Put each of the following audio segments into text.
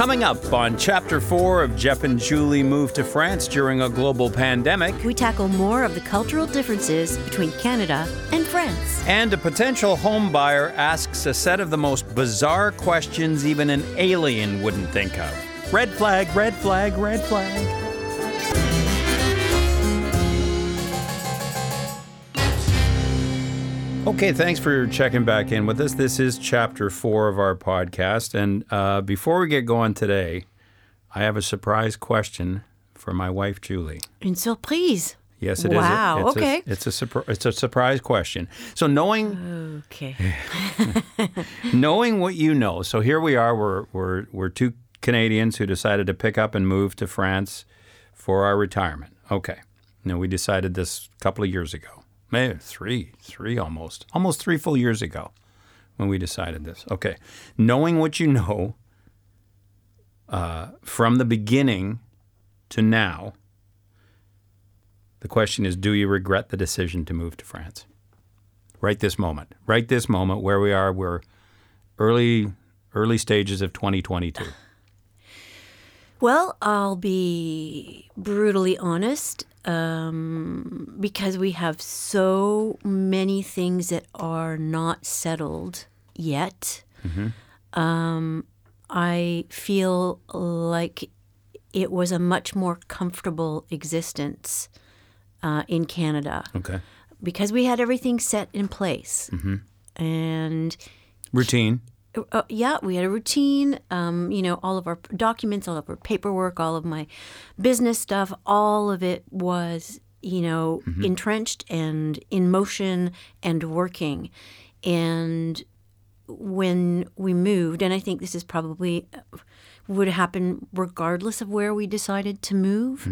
Coming up on Chapter 4 of Jeff and Julie Move to France during a global pandemic, We tackle more of the cultural differences between Canada and France. and a potential home buyer asks a set of the most bizarre questions even an alien wouldn't think of. Red flag, red flag, red flag. Okay, thanks for checking back in with us. This is chapter four of our podcast. And uh, before we get going today, I have a surprise question for my wife, Julie. Une surprise. Yes, it is. Wow, It's a- okay. it's a surpri- it's a surprise question. So knowing Okay. knowing what you know, so here we are. We're we're we're two Canadians who decided to pick up and move to France for our retirement. Okay, now we decided this a couple of years ago, maybe three, three almost, almost three full years ago, when we decided this. Okay, knowing what you know uh, from the beginning to now. The question is, do you regret the decision to move to France? right this moment, right this moment where we are, we're early early stages of 2022. Well, I'll be brutally honest um, because we have so many things that are not settled yet. Um, I feel like it was a much more comfortable existence uh, in Canada Okay. because we had everything set in place. And Routine. Uh, yeah, we had a routine. Um, you know, all of our documents, all of our paperwork, all of my business stuff, all of it was, you know, entrenched and in motion and working. And when we moved, and I think this is probably uh, would happen regardless of where we decided to move,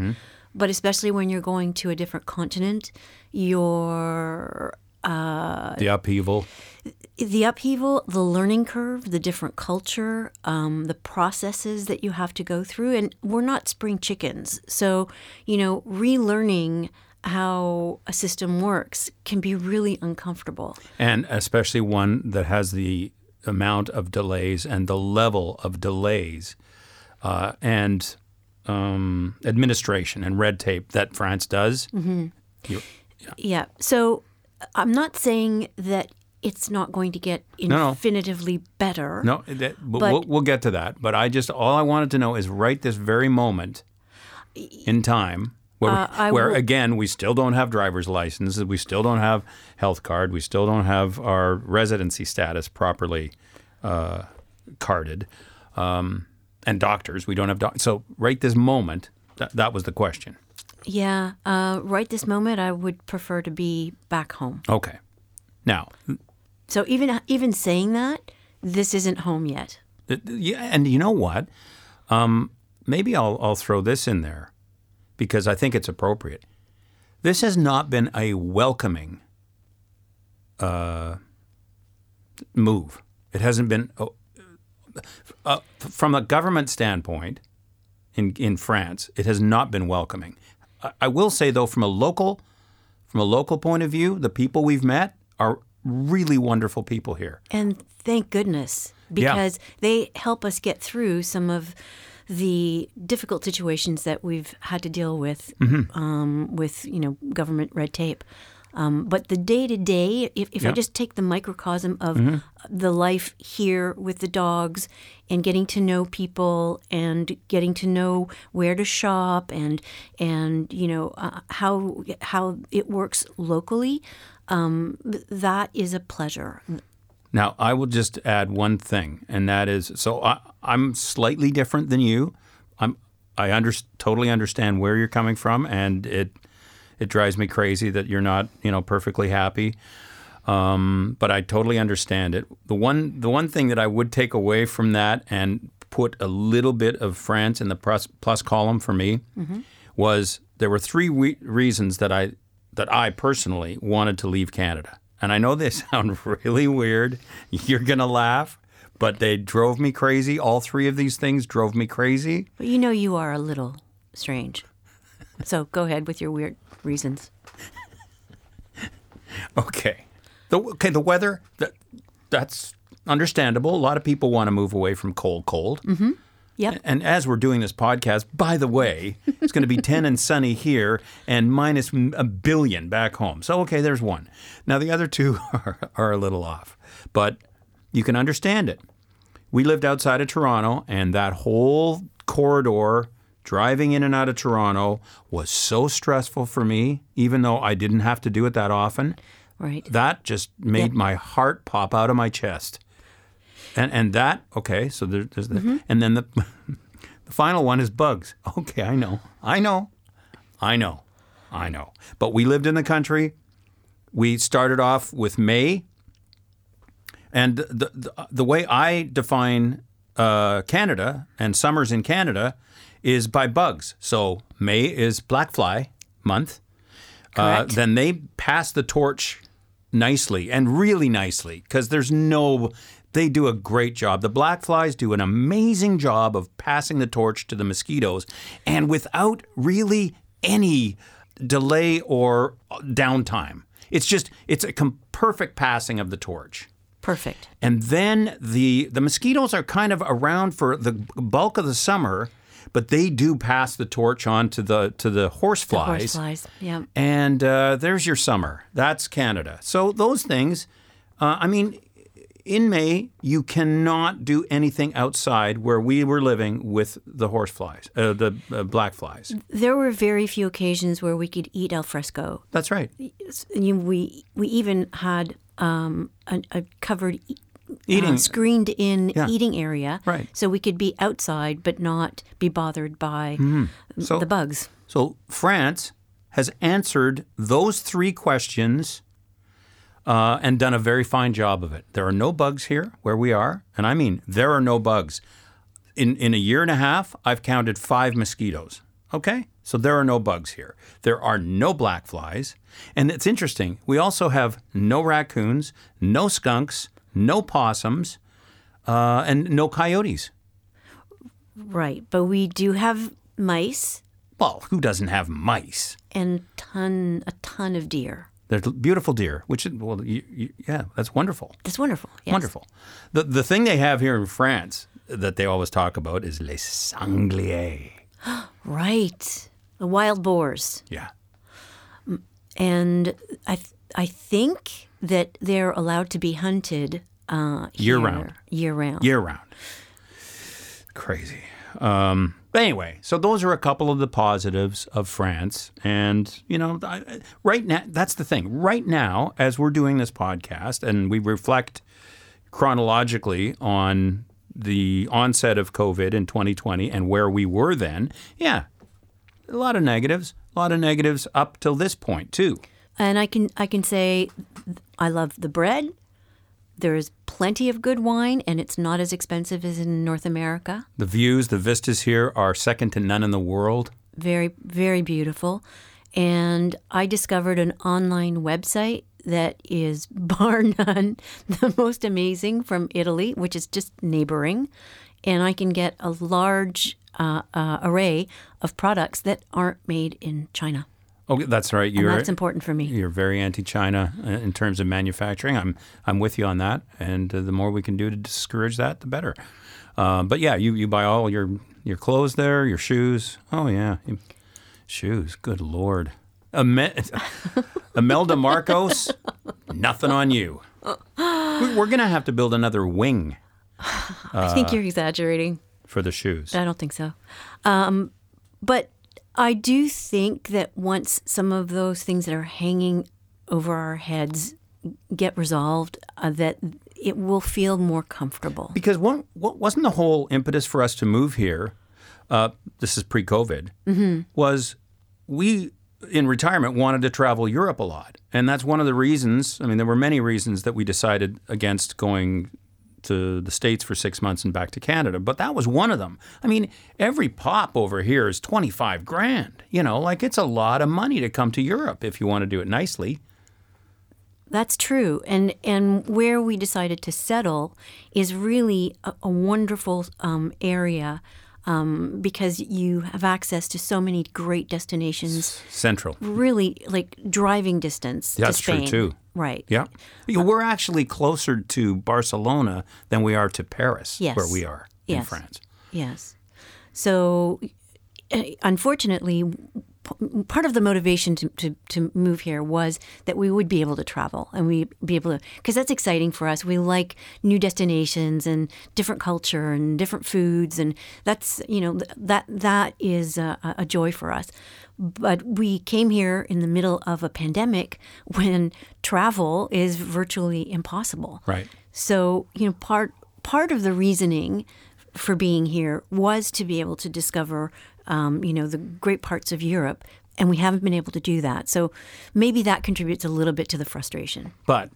but especially when you're going to a different continent, your the upheaval. The upheaval, the learning curve, the different culture, um, the processes that you have to go through, and we're not spring chickens. So, you know, relearning how a system works can be really uncomfortable. And especially one that has the amount of delays and the level of delays uh, and um, administration and red tape that France does. You- Yeah. So I'm not saying that it's not going to get no. infinitively better. no, that, but But- we'll, we'll get to that. But I just, all I wanted to know is right this very moment in time where, Uh, where will- again, we still don't have driver's licenses, we still don't have health card, we still don't have our residency status properly uh, carded, um, and doctors, we don't have doc- So right this moment, that, that was the question. Yeah. Uh, right this moment, I would prefer to be back home. Okay. Now, So even even saying that, this isn't home yet. yeah, and you know what? Um, maybe I'll, I'll throw this in there because I think it's appropriate. This has not been a welcoming uh, move. It hasn't been, oh, uh, from a government standpoint in, in France, it has not been welcoming. I, I will say, though, from a local from a local point of view, the people we've met are really wonderful people here. And thank goodness, Yeah. because they help us get through some of the difficult situations that we've had to deal with Mm-hmm. um, with you know government red tape. Um, but the day to day, if, if I just take the microcosm of Mm-hmm. the life here with the dogs and getting to know people and getting to know where to shop and and you know uh, how how it works locally, um, that is a pleasure. Now, I will just add one thing, and that is so I, I'm slightly different than you. I'm I under, totally understand where you're coming from, and it it drives me crazy that you're not you know perfectly happy. Um, but I totally understand it. The one the one thing that I would take away from that and put a little bit of France in the plus, plus column for me was there were three we- reasons that I that I personally wanted to leave Canada. And I know they sound really weird. You're going to laugh, but they drove me crazy. All three of these things drove me crazy. But you know you are a little strange. So go ahead with your weird reasons. Okay. The, okay, the weather, that, that's understandable. A lot of people want to move away from cold, cold. Mm-hmm. Yep. And as we're doing this podcast, by the way, it's going to be 10 and sunny here and minus a billion back home. So, okay, there's one. Now, the other two are, are a little off, but you can understand it. We lived outside of Toronto, and that whole corridor driving in and out of Toronto was so stressful for me, even though I didn't have to do it that often. Right. That just made my heart pop out of my chest. And and that okay, so there, there's the and then the the final one is bugs. Okay, I know, I know, I know, I know. But we lived in the country. We started off with May, and the the, the way I define uh, Canada and summers in Canada is by bugs. So May is black fly month. Uh, then they pass the torch nicely and really nicely because there's no they do a great job the black flies do an amazing job of passing the torch to the mosquitoes and without really any delay or downtime it's just it's a com- perfect passing of the torch Perfect. and then the the mosquitoes are kind of around for the bulk of the summer but they do pass the torch on to the to the horse flies Horseflies. Yeah. and uh, there's your summer. That's Canada. So those things, uh, I mean, in May you cannot do anything outside where we were living with the horseflies, uh, the uh, black flies. There were very few occasions where we could eat al fresco. That's right. We we even had um, a, a covered e- Eating. uh, screened in Yeah. eating area, Right. So we could be outside but not be bothered by Mm-hmm. So- the bugs. So France has answered those three questions uh, and done a very fine job of it. There are no bugs here where we are, and I mean there are no bugs. In in a year and a half, I've counted five mosquitoes. Okay, so there are no bugs here. There are no black flies, and it's interesting. We also have no raccoons, no skunks, no possums, uh, and no coyotes. Right, but we do have mice Well, who doesn't have mice? and ton a ton of deer. They're beautiful deer, which is, well, you, you, yeah, that's wonderful. That's wonderful. Yes. Wonderful. The the thing they have here in France that they always talk about is les sangliers. Right, the wild boars, Yeah. and I th- I think that they're allowed to be hunted uh, Year here round. Year round. Year round. Crazy. Um, but anyway, so those are a couple of the positives of France. And, you know, I, right now, that's the thing. Right now, as we're doing this podcast and we reflect chronologically on the onset of COVID in 2020 and where we were then, yeah, a lot of negatives, a lot of negatives up till this point, too. And I can I can say I love the bread. There's plenty of good wine, and it's not as expensive as in North America. The views, the vistas here are second to none in the world. Very very beautiful. And I discovered an online website that is bar none the most amazing from Italy, which is just neighboring, and I can get a large uh, uh, array of products that aren't made in China. Okay, that's right. You're that's important for me. you're very anti-China uh, in terms of manufacturing. I'm I'm with you on that, and uh, the more we can do to discourage that, the better. Uh, but yeah, you, you buy all your your clothes there, your shoes. Oh yeah, shoes. Good lord, Ame- Imelda Marcos, nothing on you. We- We're gonna have to build another wing I think you're exaggerating. for the shoes. I don't think so. Um, but I do think that once some of those things that are hanging over our heads get resolved, uh, that it will feel more comfortable. Because one, what wasn't the whole impetus for us to move here? Uh, this is pre-COVID. Was we in retirement wanted to travel Europe a lot, and that's one of the reasons. I mean, there were many reasons that we decided against going to the states for six months and back to Canada, but that was one of them. I mean, every pop over here is twenty-five grand. You know, like it's a lot of money to come to Europe if you want to do it nicely. That's true. And and where we decided to settle is really a, a wonderful um, area um, because you have access to so many great destinations. Central. Really, like driving distance. That's to true, Spain. too. Right. Yeah. Yeah, We're actually closer to Barcelona than we are to Paris, Yes. where we are in France. Yes. So, uh, unfortunately, p- part of the motivation to, to, to move here was that we would be able to travel and we be able to because that's exciting for us. We like new destinations and different culture and different foods and that's you know that that is a, a joy for us. But we came here in the middle of a pandemic when travel is virtually impossible. Right. so, you know, part part of the reasoning for being here was to be able to discover, um, you know, the great parts of Europe, and we haven't been able to do that. So maybe that contributes a little bit to the frustration. But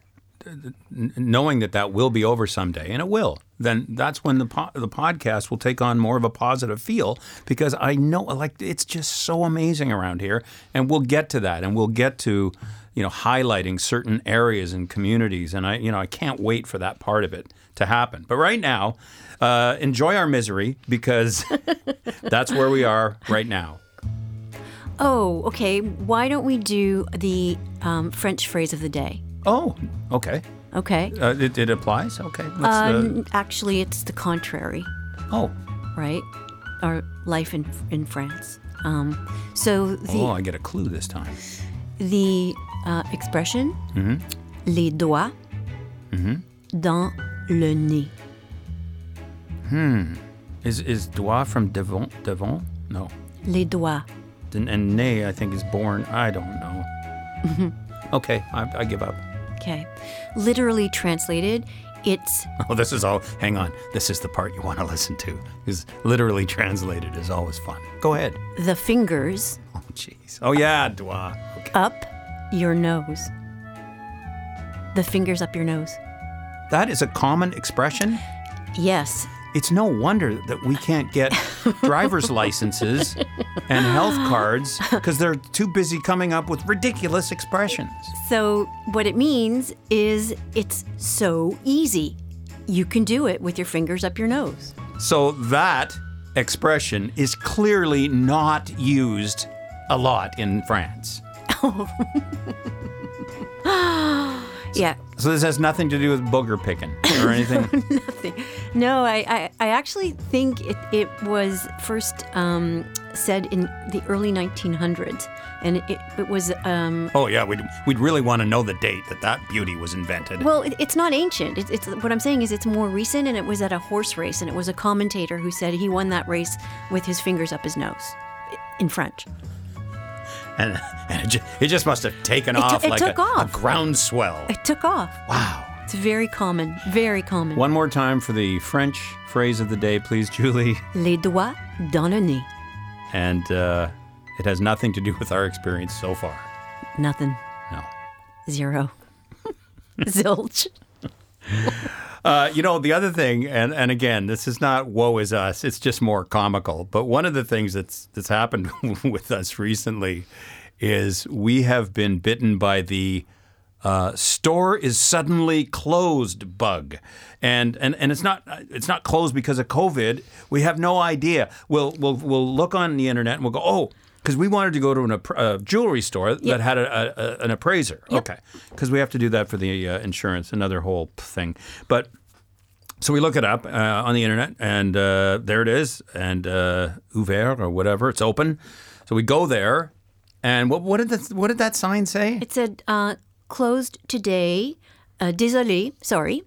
knowing that that will be over someday, and it will, then that's when the po- the podcast will take on more of a positive feel because I know, like, it's just so amazing around here, and we'll get to that, and we'll get to, you know, highlighting certain areas and communities, and I, you know, I can't wait for that part of it to happen. But right now, uh, enjoy our misery because that's where we are right now. Oh, okay. Why don't we do the um, French phrase of the day? Oh, okay. Okay. Uh, it, it applies. Okay. Let's, Uh, uh, actually, it's the contrary, oh, right? Our life in in France. Um, so the oh, I get a clue this time. the uh, expression les doigts dans le nez. Hmm. Is is Doigt from devant? devant? No. Les doigts. And, and Ney, I think, is born. I don't know. okay, I, I give up. Okay. Literally translated, it's Oh, this is all. Hang on. This is the part you want to listen to. Because literally translated is always fun. Go ahead. the fingers Oh, jeez. Oh, yeah, Doigt. Okay. up your nose. The fingers up your nose. That is a common expression. Yes. It's no wonder that we can't get driver's licenses and health cards because they're too busy coming up with ridiculous expressions. So, what it means is it's so easy. You can do it with your fingers up your nose. So that expression is clearly not used a lot in France. Yeah. So this has nothing to do with booger picking or anything. No, I, I, I actually think it, it was first um, said in the early 1900s. And it, it was, um, oh yeah, we'd, we'd really want to know the date that that beauty was invented. well, it, it's not ancient. It's, it's what I'm saying is it's more recent, and it was at a horse race, and it was a commentator who said he won that race with his fingers up his nose, in French. And, and it, ju- it just must have taken took- off it like a, off. a groundswell. It took off. Wow. It's very common, very common. One more time for the French phrase of the day, please, Julie. Les doigts dans le nez. And uh, it has nothing to do with our experience so far. Nothing. No. Zero. Zilch. Uh, you know, the other thing, and, and again, this is not woe is us, it's just more comical. But one of the things that's that's happened with us recently is we have been bitten by the uh, store is suddenly closed bug. And, and and it's not it's not closed because of COVID. We have no idea. We'll we'll we'll look on the internet and we'll go, oh, because we wanted to go to an, a jewelry store that had a, a, a- an appraiser. Okay, because we have to do that for the uh, insurance, another whole thing. But so we look it up uh, on the internet, and uh, there it is, and uh, ouvert or whatever, it's open. So we go there, and what, what did that what did that sign say? It said uh, closed today. Uh, désolé, sorry.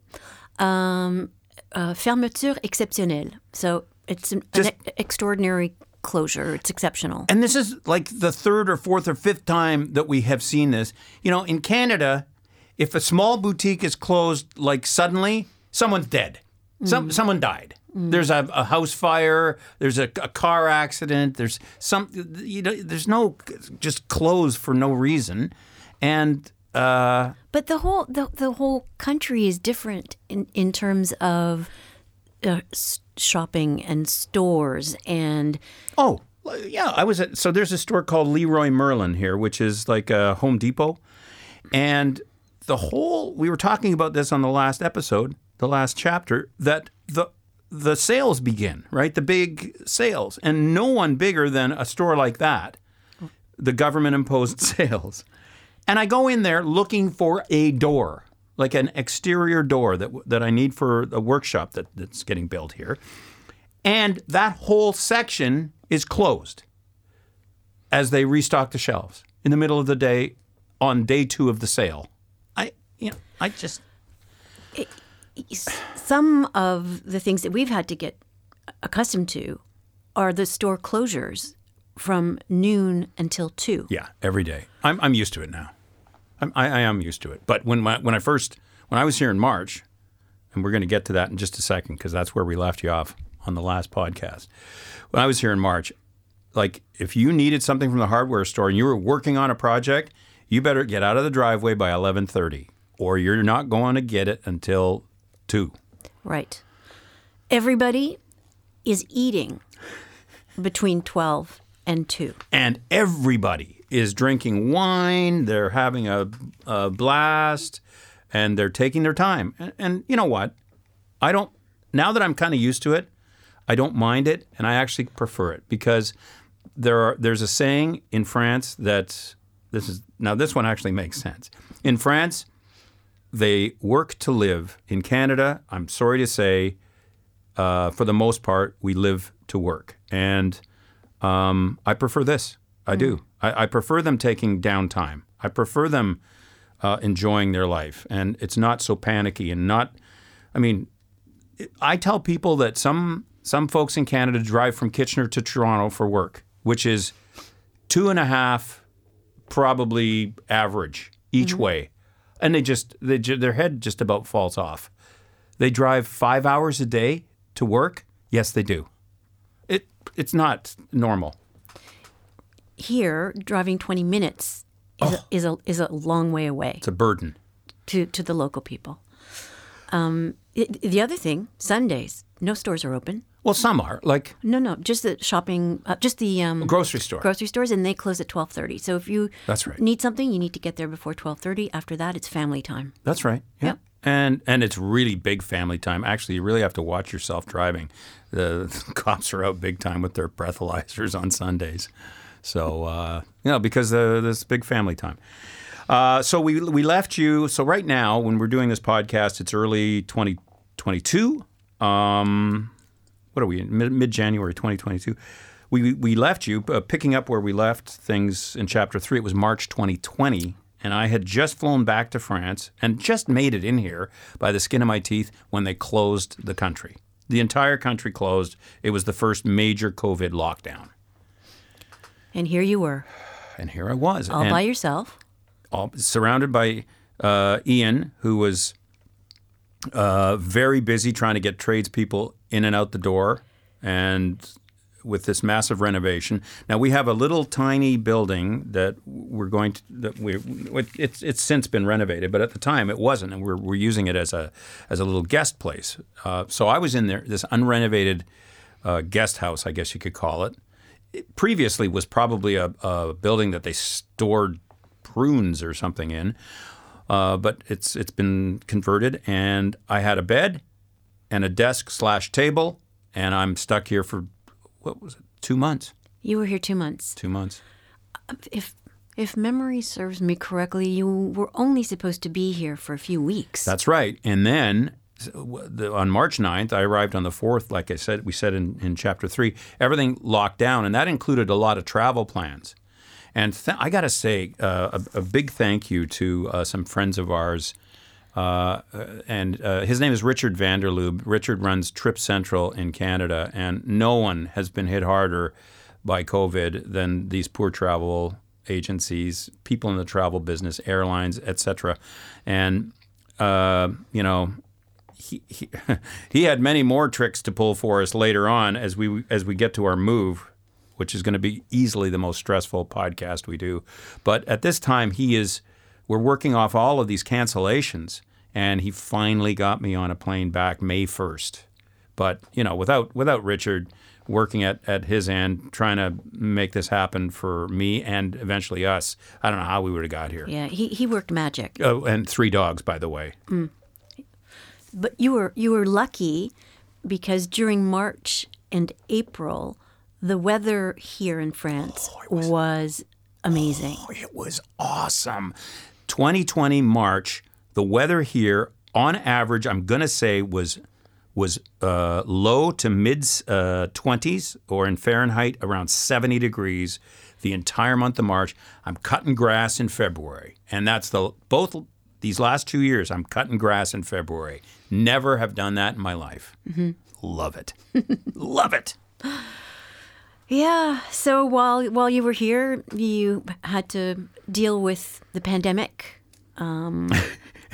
Um, uh, fermeture exceptionnelle. So it's an, an Just- e- extraordinary closure. It's exceptional. And this is like the third or fourth or fifth time that we have seen this. You know, in Canada, if a small boutique is closed, like suddenly, someone's dead. Some someone died. There's a, a house fire. There's a, a car accident. There's some. You know, there's no just close for no reason, and uh, But the whole the, the whole country is different in, in terms of uh, shopping and stores and Oh, yeah. I was at, so there's a store called Leroy Merlin here, which is like a Home Depot. And the whole, we were talking about this on the last episode, the last chapter, that the, the sales begin, right? The big sales. And no one bigger than a store like that, the government imposed sales. And I go in there looking for a door, like an exterior door that, that I need for a workshop that, that's getting built here. And that whole section is closed as they restock the shelves in the middle of the day on day two of the sale. I, you know, I just. Some of the things that we've had to get accustomed to are the store closures from noon until two. Yeah, every day. I'm, I'm used to it now. I, I am used to it. But when my, when I first when I was here in March, and we're going to get to that in just a second because that's where we left you off on the last podcast. When I was here in March, like if you needed something from the hardware store and you were working on a project, you better get out of the driveway by 11:30 or you're not going to get it until 2. Right. Everybody is eating between 12 and 2. And everybody is drinking wine, they're having a, a blast and they're taking their time. And, and you know what? I don't now that I'm kind of used to it, I don't mind it and I actually prefer it because there are there's a saying in France that this is now this one actually makes sense. In France, they work to live. In Canada, I'm sorry to say, uh, for the most part, we live to work, and um, I prefer this. I do. I, I, prefer them taking downtime. I prefer them uh, enjoying their life, and it's not so panicky and not. I mean, I tell people that some some folks in Canada drive from Kitchener to Toronto for work, which is two and a half, probably average each mm-hmm. way, and they just they, their head just about falls off. They drive five hours a day to work. Yes, they do. It it's not normal. Here, driving twenty minutes is, oh. a, is a is a long way away. It's a burden to to the local people. Um, it, the other thing, Sundays, no stores are open. Well, some are like no, no, just the shopping, uh, just the um, grocery store, grocery stores, and they close at twelve thirty. So if you that's right need something, you need to get there before twelve thirty. After that, it's family time. That's right. Yeah. Yep. And and it's really big family time. Actually, you really have to watch yourself driving. The, the cops are out big time with their breathalyzers on Sundays. So uh, you know because uh, this big family time. Uh, so we we left you. So right now, when we're doing this podcast, it's early 2022. Um, what are we in mid January 2022? We, we left you uh, picking up where we left things in chapter three. It was March 2020, and I had just flown back to France and just made it in here by the skin of my teeth when they closed the country. The entire country closed. It was the first major COVID lockdown. And here you were. And here I was. All by yourself. All surrounded by uh, Ian, who was uh, very busy trying to get tradespeople in and out the door, and with this massive renovation. Now we have a little tiny building that we're going to that we it's it's since been renovated, but at the time it wasn't, and we're we're using it as a as a little guest place. Uh, so I was in there, this unrenovated uh, guest house, I guess you could call it. It previously was probably a, a building that they stored prunes or something in. Uh, but it's it's been converted, and I had a bed and a desk slash table, and I'm stuck here for what was it? Two months. You were here two months. Two months. If if memory serves me correctly, you were only supposed to be here for a few weeks. That's right, and then. On March 9th, I arrived on the 4th, like I said, we said in, in chapter 3, everything locked down, and that included a lot of travel plans. And th- I got to say uh, a, a, big thank you to uh, some friends of ours. Uh, and uh, his name is Richard Vanderlube. Richard runs Trip Central in Canada, and no one has been hit harder by COVID than these poor travel agencies, people in the travel business, airlines, etc. And uh, you know, he, he, he had many more tricks to pull for us later on as we as we get to our move which is going to be easily the most stressful podcast we do. But at this time, he is, we're working off all of these cancellations, and he finally got me on a plane back May 1st. But, you know, without, without Richard working at, at his end, trying to make this happen for me and eventually us, I don't know how we would have got here. Yeah, he, he worked magic. Oh, and three dogs, by the way. Mm. But you were, you were lucky because during March and April, the weather here in France oh, was, was, amazing. Oh, it was awesome. 2020 March, the weather here on average, I'm going to say was was uh, low to mid uh, 20s or in Fahrenheit around 70 degrees the entire month of March. I'm cutting grass in February. And that's the both these last two years, I'm cutting grass in February. Never have done that in my life. Love it. Love it. Yeah. So while while you were here, you had to deal with the pandemic.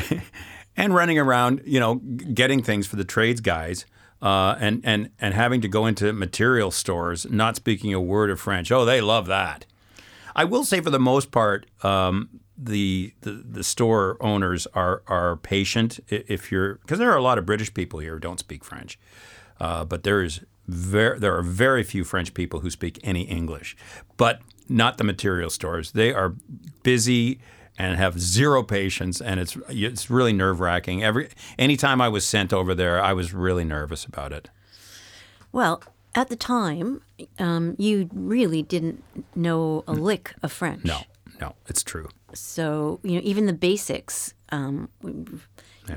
and running around, you know, getting things for the trades guys, uh, and and and having to go into material stores, not speaking a word of French. Oh, they love that. I will say, for the most part, um, the, the the store owners are are patient. If you're because there are a lot of British people here who don't speak French, uh, but there is very there are very few French people who speak any English, but not the material stores. They are busy and have zero patience, and it's it's really nerve wracking. Every anytime I was sent over there, I was really nervous about it. Well, at the time, um, you really didn't know a lick of French. No, no, it's true. So you know, even the basics, um,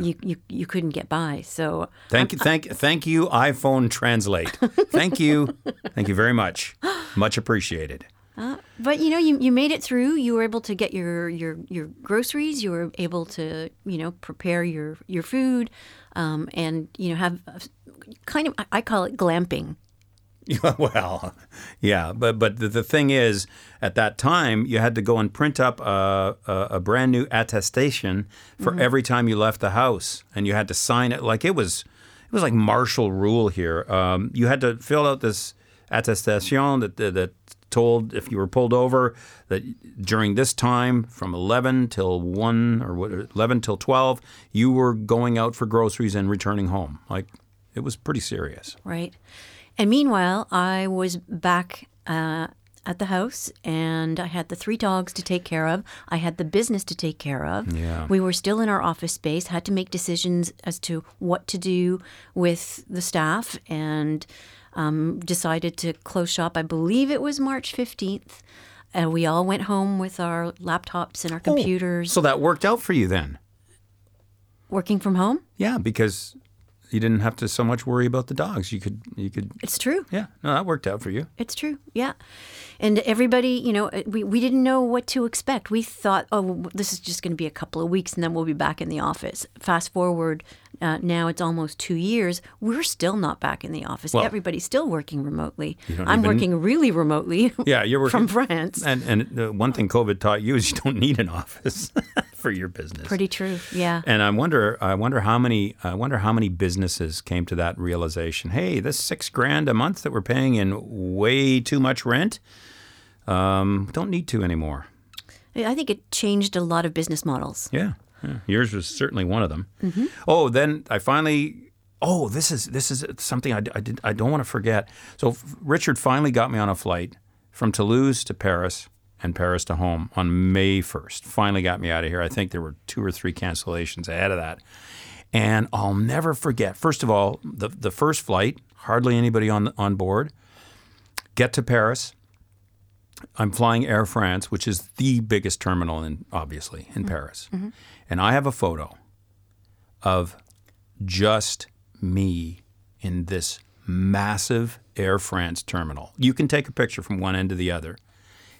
you, you you couldn't get by. So Thank you, thank thank you, iPhone Translate. Thank you, thank you very much. Much appreciated. But you know, you, you made it through. You were able to get your, your, your groceries. You were able to you know prepare your your food, um, and you know have kind of I call it glamping. well, yeah, but but the, the thing is, at that time, you had to go and print up a, a, a brand new attestation for every time you left the house, and you had to sign it like it was it was like martial rule here. Um, you had to fill out this attestation that, that that told if you were pulled over that during this time from 11 till 1 or what 11 till 12 you were going out for groceries and returning home like it was pretty serious right? And meanwhile, I was back uh, at the house, and I had the three dogs to take care of. I had the business to take care of. Yeah. We were still in our office space, had to make decisions as to what to do with the staff, and um, decided to close shop. I believe it was March fifteenth. And we all went home with our laptops and our computers, so that worked out for you then working from home. Yeah, because you didn't have to so much worry about the dogs. You could, you could. It's true. Yeah, no, that worked out for you. It's true, yeah. And everybody, you know, uh, we, we didn't know what to expect. We thought, oh, this is just going to be a couple of weeks and then we'll be back in the office. Fast forward, uh, now it's almost two years. We're still not back in the office. Well- Everybody's still working remotely. I'm even- working really remotely Yeah, you're working from France. And and uh, one thing COVID taught you is you don't need an office for your business. Pretty true, yeah. And I wonder, I wonder how many, I wonder how many businesses came to that realization. Hey, this six grand a month that we're paying in way too much rent, um, don't need to anymore. I think it changed a lot of business models. Yeah, yeah. yours was certainly one of them. Oh, then I finally. Oh, this is this is something I, I did I don't want to forget. So Richard finally got me on a flight from Toulouse to Paris and Paris to home on May first. Finally got me out of here. I think there were two or three cancellations ahead of that, and I'll never forget. First of all, the the first flight, hardly anybody on on board. Get to Paris. I'm flying Air France, which is the biggest terminal in obviously in mm-hmm. Paris. Mm-hmm. And I have a photo of just me in this massive Air France terminal. You can take a picture from one end to the other.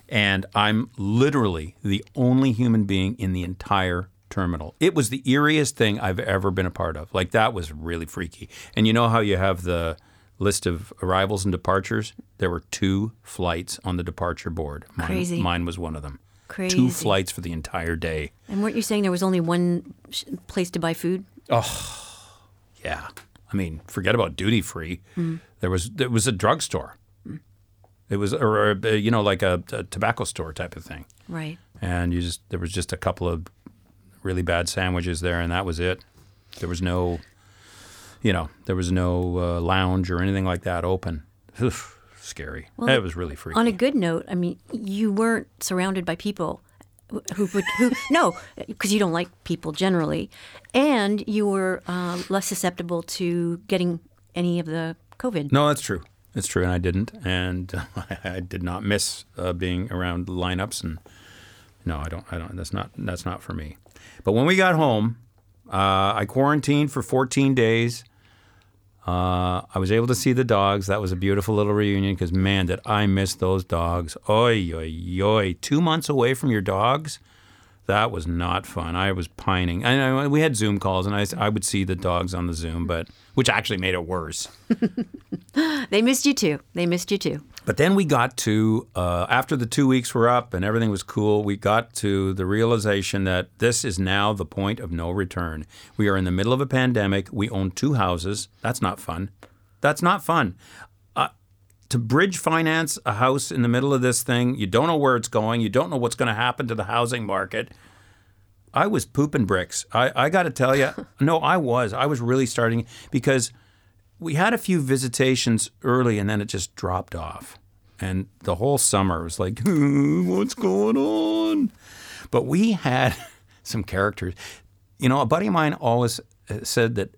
And I'm literally the only human being in the entire terminal. It was the eeriest thing I've ever been a part of. Like that was really freaky. And you know how you have the list of arrivals and departures? There were two flights on the departure board. Mine, Crazy. Mine was one of them. Crazy. Two flights for the entire day. And weren't you saying there was only one sh- place to buy food? Oh, yeah. I mean, forget about duty free. There was there was a drugstore. It was or, or, uh, you know like a, a tobacco store type of thing. Right. And you just there was just a couple of really bad sandwiches there and that was it. There was no you know, there was no uh, lounge or anything like that open. Oof, scary. it was really freaky. On a good note, I mean, you weren't surrounded by people who would who no, because you don't like people generally, and you were uh, less susceptible to getting any of the COVID. No, that's true. It's true, and I didn't, and I did not miss uh, being around lineups. And no, I don't. I don't. That's not. That's not for me. But when we got home, uh, I quarantined for 14 days. Uh, I was able to see the dogs. That was a beautiful little reunion because, man, did I miss those dogs. Oi, oi, oi. Two months away from your dogs? That was not fun. I was pining. I know we had Zoom calls, and I, I would see the dogs on the Zoom, but which actually made it worse. They missed you too. They missed you too. But then we got to, uh, after the two weeks were up and everything was cool, we got to the realization that this is now the point of no return. We are in the middle of a pandemic. We own two houses. That's not fun. That's not fun. To bridge finance a house in the middle of this thing, you don't know where it's going, you don't know what's going to happen to the housing market. I was pooping bricks. I, I got to tell you, no, I was. I was really starting because we had a few visitations early and then it just dropped off. And the whole summer was like, what's going on? But we had some characters. You know, a buddy of mine always uh, said that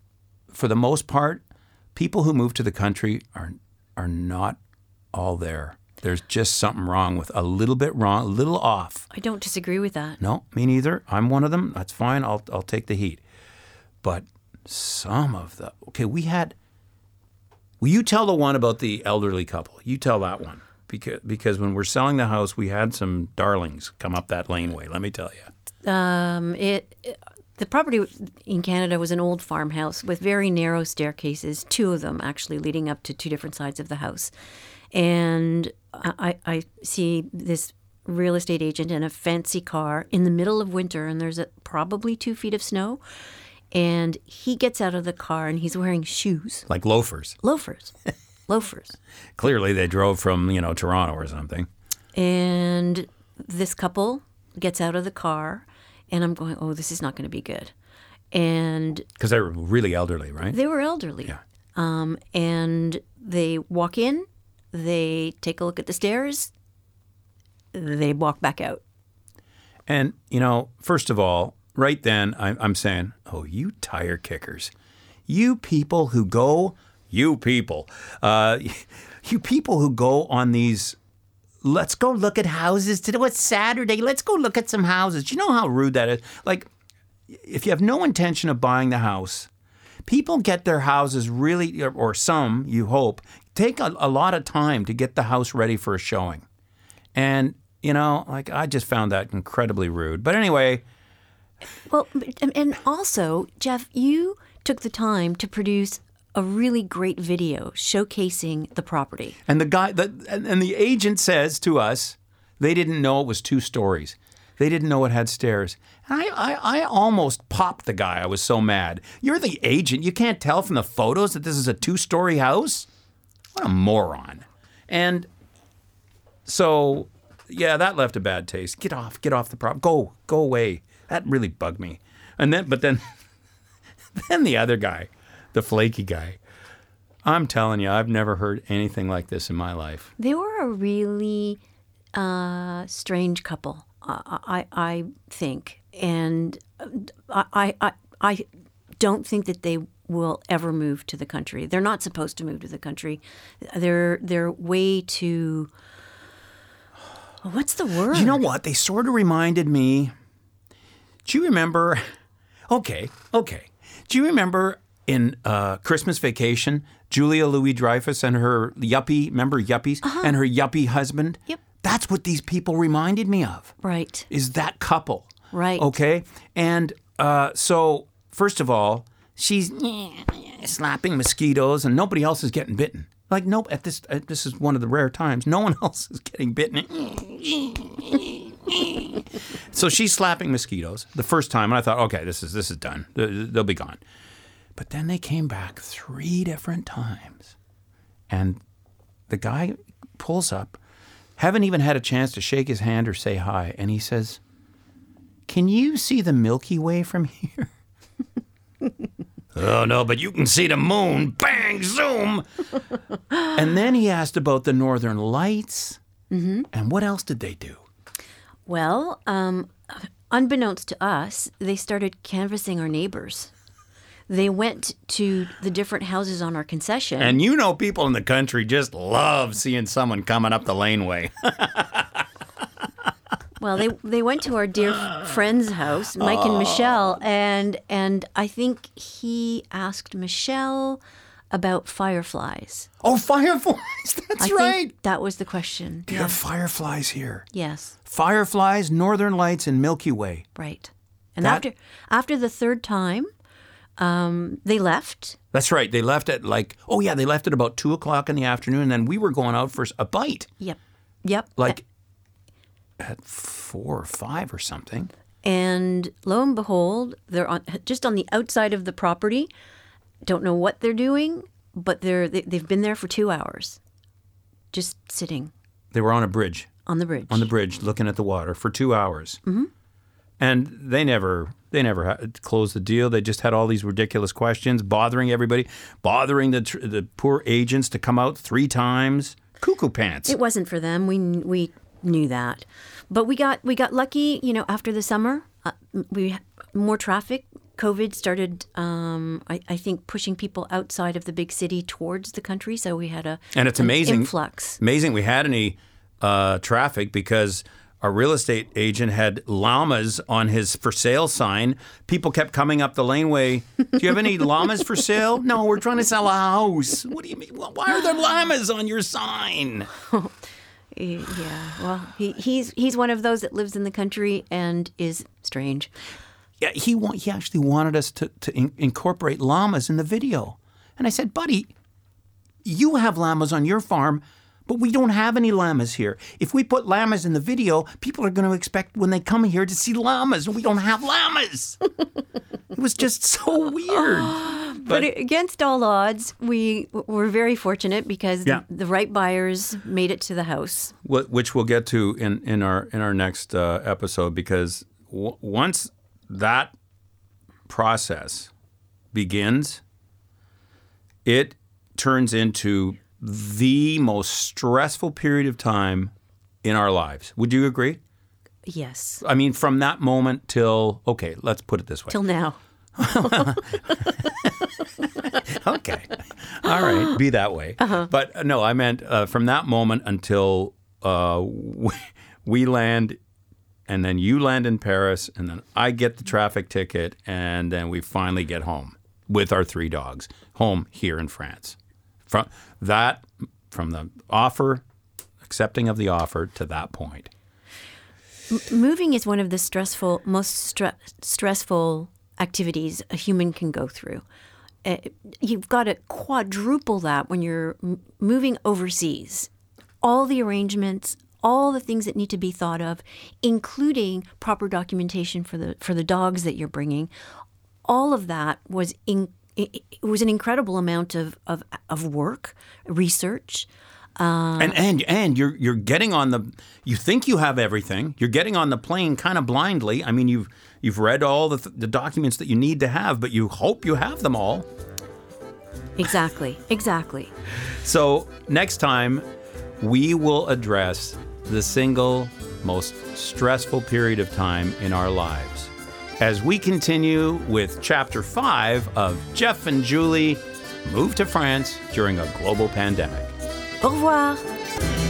for the most part, people who move to the country are are not all there. There's just something wrong with a little bit wrong, a little off. I don't disagree with that. No, me neither. I'm one of them. That's fine. I'll I'll take the heat. But some of the okay, we had. Will you tell the one about the elderly couple? You tell that one because because when we're selling the house, we had some darlings come up that laneway. Let me tell you. Um, it, it- the property in Canada was an old farmhouse with very narrow staircases, two of them actually leading up to two different sides of the house. And I, I see this real estate agent in a fancy car in the middle of winter, and there's a, probably two feet of snow. And he gets out of the car and he's wearing shoes, Like loafers. loafers, loafers. Clearly, they drove from you know Toronto or something. And this couple gets out of the car, and I'm going, oh, this is not going to be good. And Because they're really elderly, right? they were elderly. Yeah. Um, and they walk in, they take a look at the stairs, they walk back out. And, you know, first of all, right then, I'm, I'm saying, oh, you tire kickers. You people who go, you people, uh, you people who go on these, let's go look at houses today. It's Saturday. Let's go look at some houses. Do you know how rude that is? Like, if you have no intention of buying the house, people get their houses really, or- some, you hope, take a, a lot of time to get the house ready for a showing. And, you know, like I just found that incredibly rude. But anyway, Well, and also, Jeff, you took the time to produce a really great video showcasing the property. and the guy, the, and, the agent says to us, they didn't know it was two stories. They didn't know it had stairs. And I, I, I almost popped the guy. I was so mad. You're the agent. You can't tell from the photos that this is a two story house? What a moron. And so, yeah, that left a bad taste. Get off, get off the prop. Go, go away. That really bugged me. And then, but then, then the other guy, the flaky guy. I'm telling you, I've never heard anything like this in my life. They were a really uh, strange couple, I, I, I think, and uh, I, I, I don't think that they will ever move to the country. They're not supposed to move to the country. They're they're way too. What's the word? You know what? They sort of reminded me. Do you remember? Okay, okay. Do you remember in uh, Christmas Vacation, Julia Louis Dreyfus and her yuppie, remember yuppies, and her yuppie husband? Yep. That's what these people reminded me of. right. Is that couple? Right. Okay. And uh, so, first of all, she's slapping mosquitoes, and nobody else is getting bitten. Like, nope. At this, uh, this is one of the rare times no one else is getting bitten. so she's slapping mosquitoes the first time, and I thought, okay, this is this is done. They'll be gone. But then they came back three different times, and the guy pulls up, haven't even had a chance to shake his hand or say hi, and he says, "Can you see the Milky Way from here?" oh no, but you can see the moon. Bang, zoom. and then he asked about the Northern Lights. Mm-hmm. And what else did they do? Well, um, unbeknownst to us, they started canvassing our neighbors. They went to the different houses on our concession. And you know, people in the country just love seeing someone coming up the laneway. Well, they they went to our dear friend's house, Mike and Michelle, and and I think he asked Michelle about fireflies. Oh, fireflies. That's I right. that was the question. There are fireflies here. Yes, Fireflies, northern lights, and Milky Way. right. And That- after after the third time, um, they left. That's right. They left at like, oh, yeah, they left at about two o'clock in the afternoon. And then we were going out for a bite, Yep, yep. like at four or five or something. And lo and behold, they're on, just on the outside of the property. Don't know what they're doing, but they're they, they've been there for two hours, just sitting They were on a bridge. on the bridge. on the bridge looking at the water for two hours. Mm-hmm. And they never they never closed the deal. They just had all these ridiculous questions, bothering everybody, bothering the tr- the poor agents to come out three times. Cuckoo pants. It wasn't for them. We we knew that, but we got we got lucky. You know, after the summer, uh, we more traffic. COVID started, um, I, I think, pushing people outside of the big city towards the country. So we had a and it's amazing. influx. Amazing we had any uh, traffic because our real estate agent had llamas on his for sale sign. People kept coming up the laneway. Do you have any llamas for sale? No, we're trying to sell a house. What do you mean? Why are there llamas on your sign? Yeah, well, he, he's he's one of those that lives in the country and is strange. Yeah, he wa- he actually wanted us to to in- incorporate llamas in the video, and I said, "Buddy, you have llamas on your farm." But we don't have any llamas here. If we put llamas in the video, people are going to expect when they come here to see llamas, and we don't have llamas. it was just so weird. But, against all odds, we were very fortunate because Yeah. the, the right buyers made it to the house. Which we'll get to in, in our in our next uh, episode because w- once that process begins, it turns into the most stressful period of time in our lives. Would you agree? Yes, I mean, from that moment till okay, let's put it this way. till now. okay. All right. Be that way. But uh, no, I meant uh, from that moment until uh, we, we land and then you land in Paris and then I get the traffic ticket and then we finally get home with our three dogs home here in France. From that, from the offer, accepting of the offer to that point. Moving is one of the stressful, most stre- stressful activities a human can go through. Uh, you've got to quadruple that when you're m- moving overseas. All the arrangements, all the things that need to be thought of, including proper documentation for the for the dogs that you're bringing. All of that was in. It it was an incredible amount of, of, of work, research. Uh, and and and you're you're getting on the you think you have everything you're getting on the plane kind of blindly i mean you've you've read all the, the documents that you need to have but you hope you have them all Exactly, exactly. so next time we will address the single most stressful period of time in our lives as we continue with chapter 5 of jeff and julie move to france during a global pandemic Au revoir.